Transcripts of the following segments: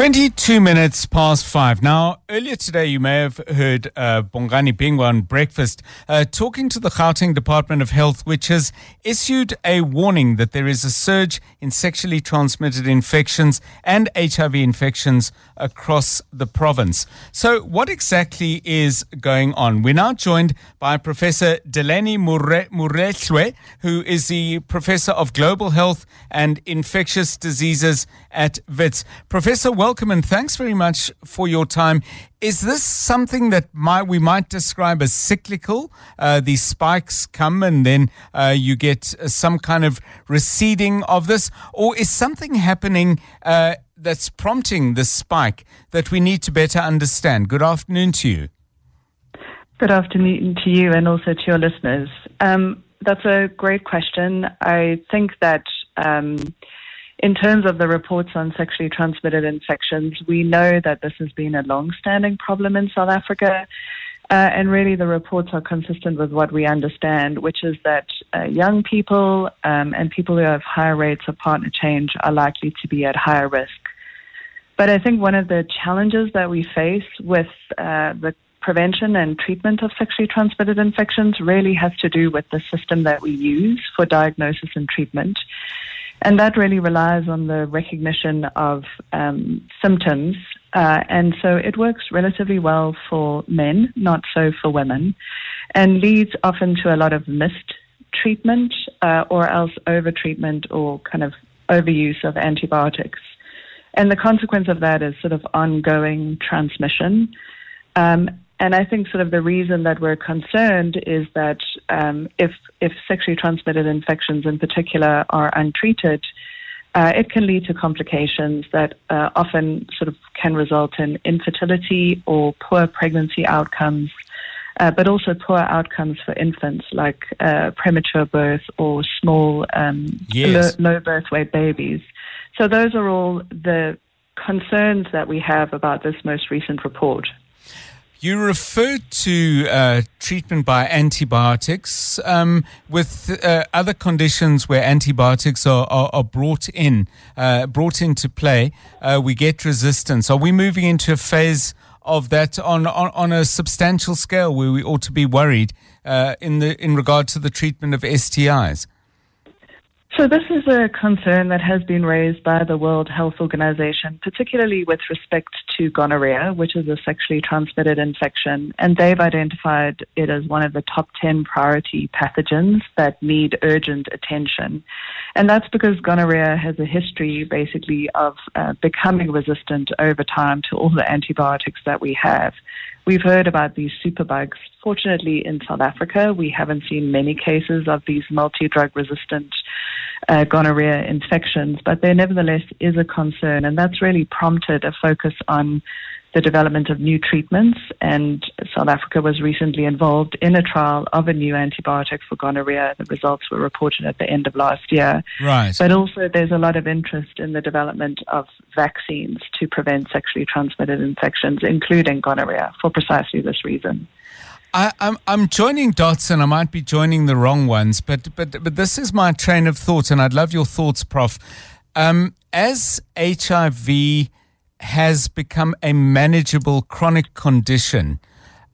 22 minutes past five. Now, earlier today, you may have heard uh, Bongani Bingwa on breakfast uh, talking to the Gauteng Department of Health, which has issued a warning that there is a surge in sexually transmitted infections and HIV infections across the province. So, what exactly is going on? We're now joined by Professor Delany Moretlwe, who is the Professor of Global Health and Infectious Diseases at WITS. Professor, welcome and thanks very much for your time. Is this something that might, we might describe as cyclical? Uh, these spikes come and then uh, you get uh, some kind of receding of this? Or is something happening uh, that's prompting the spike that we need to better understand? Good afternoon to you. Good afternoon to you and also to your listeners. Um, that's a great question. I think that. Um, in terms of the reports on sexually transmitted infections, we know that this has been a long standing problem in South Africa. Uh, and really, the reports are consistent with what we understand, which is that uh, young people um, and people who have higher rates of partner change are likely to be at higher risk. But I think one of the challenges that we face with uh, the prevention and treatment of sexually transmitted infections really has to do with the system that we use for diagnosis and treatment. And that really relies on the recognition of um, symptoms. Uh, and so it works relatively well for men, not so for women, and leads often to a lot of missed treatment uh, or else over treatment or kind of overuse of antibiotics. And the consequence of that is sort of ongoing transmission. Um, and I think sort of the reason that we're concerned is that um, if if sexually transmitted infections in particular are untreated, uh, it can lead to complications that uh, often sort of can result in infertility or poor pregnancy outcomes, uh, but also poor outcomes for infants like uh, premature birth or small um, yes. low, low birth weight babies. So those are all the concerns that we have about this most recent report. You referred to uh, treatment by antibiotics um, with uh, other conditions where antibiotics are, are, are brought in, uh, brought into play. Uh, we get resistance. Are we moving into a phase of that on, on, on a substantial scale where we ought to be worried uh, in the in regard to the treatment of STIs? So, this is a concern that has been raised by the World Health Organization, particularly with respect to gonorrhea, which is a sexually transmitted infection. And they've identified it as one of the top 10 priority pathogens that need urgent attention. And that's because gonorrhea has a history, basically, of uh, becoming resistant over time to all the antibiotics that we have. We've heard about these superbugs. Fortunately, in South Africa, we haven't seen many cases of these multi drug resistant uh, gonorrhea infections, but there nevertheless is a concern, and that's really prompted a focus on the development of new treatments. And South Africa was recently involved in a trial of a new antibiotic for gonorrhea. The results were reported at the end of last year. Right. But also, there's a lot of interest in the development of vaccines to prevent sexually transmitted infections, including gonorrhea, for precisely this reason. I, am I'm, I'm joining dots, and I might be joining the wrong ones, but but but this is my train of thought, and I'd love your thoughts, Prof. Um, as HIV has become a manageable chronic condition,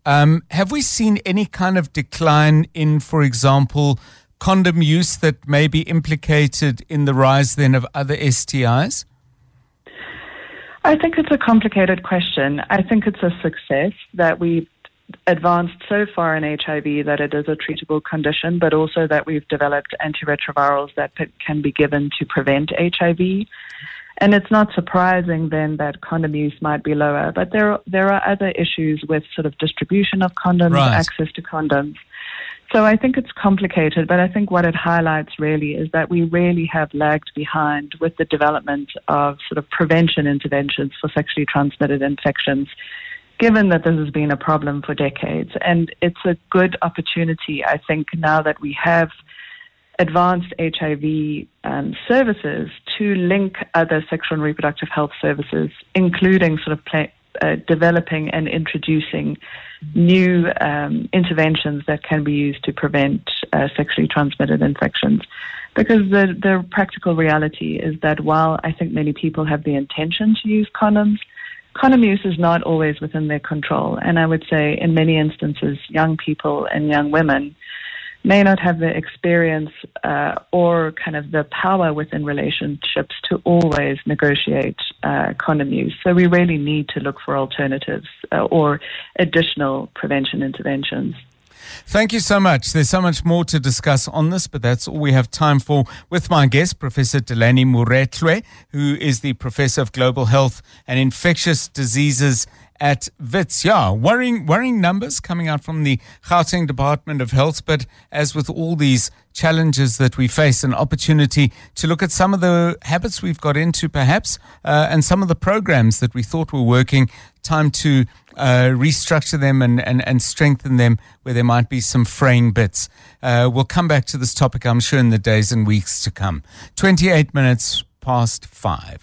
um, have we seen any kind of decline in, for example, condom use that may be implicated in the rise then of other STIs? I think it's a complicated question. I think it's a success that we advanced so far in HIV that it is a treatable condition, but also that we've developed antiretrovirals that can be given to prevent HIV. And it's not surprising then that condom use might be lower, but there there are other issues with sort of distribution of condoms, right. access to condoms. So I think it's complicated, but I think what it highlights really is that we really have lagged behind with the development of sort of prevention interventions for sexually transmitted infections given that this has been a problem for decades. And it's a good opportunity, I think, now that we have advanced HIV um, services to link other sexual and reproductive health services, including sort of uh, developing and introducing new um, interventions that can be used to prevent uh, sexually transmitted infections. Because the, the practical reality is that while I think many people have the intention to use condoms, condom use is not always within their control. And I would say in many instances, young people and young women may not have the experience uh, or kind of the power within relationships to always negotiate uh, condom use. So we really need to look for alternatives uh, or additional prevention interventions. Thank you so much. There's so much more to discuss on this, but that's all we have time for with my guest, Professor Delany Moretlwe, who is the Professor of Global Health and Infectious Diseases at WITS. Yeah, worrying, worrying numbers coming out from the Gauteng Department of Health. But as with all these challenges that we face, an opportunity to look at some of the habits we've got into, perhaps, uh, and some of the programs that we thought were working. Time to uh, restructure them and, and, and strengthen them where there might be some fraying bits. Uh, we'll come back to this topic, I'm sure, in the days and weeks to come. 28 minutes past five.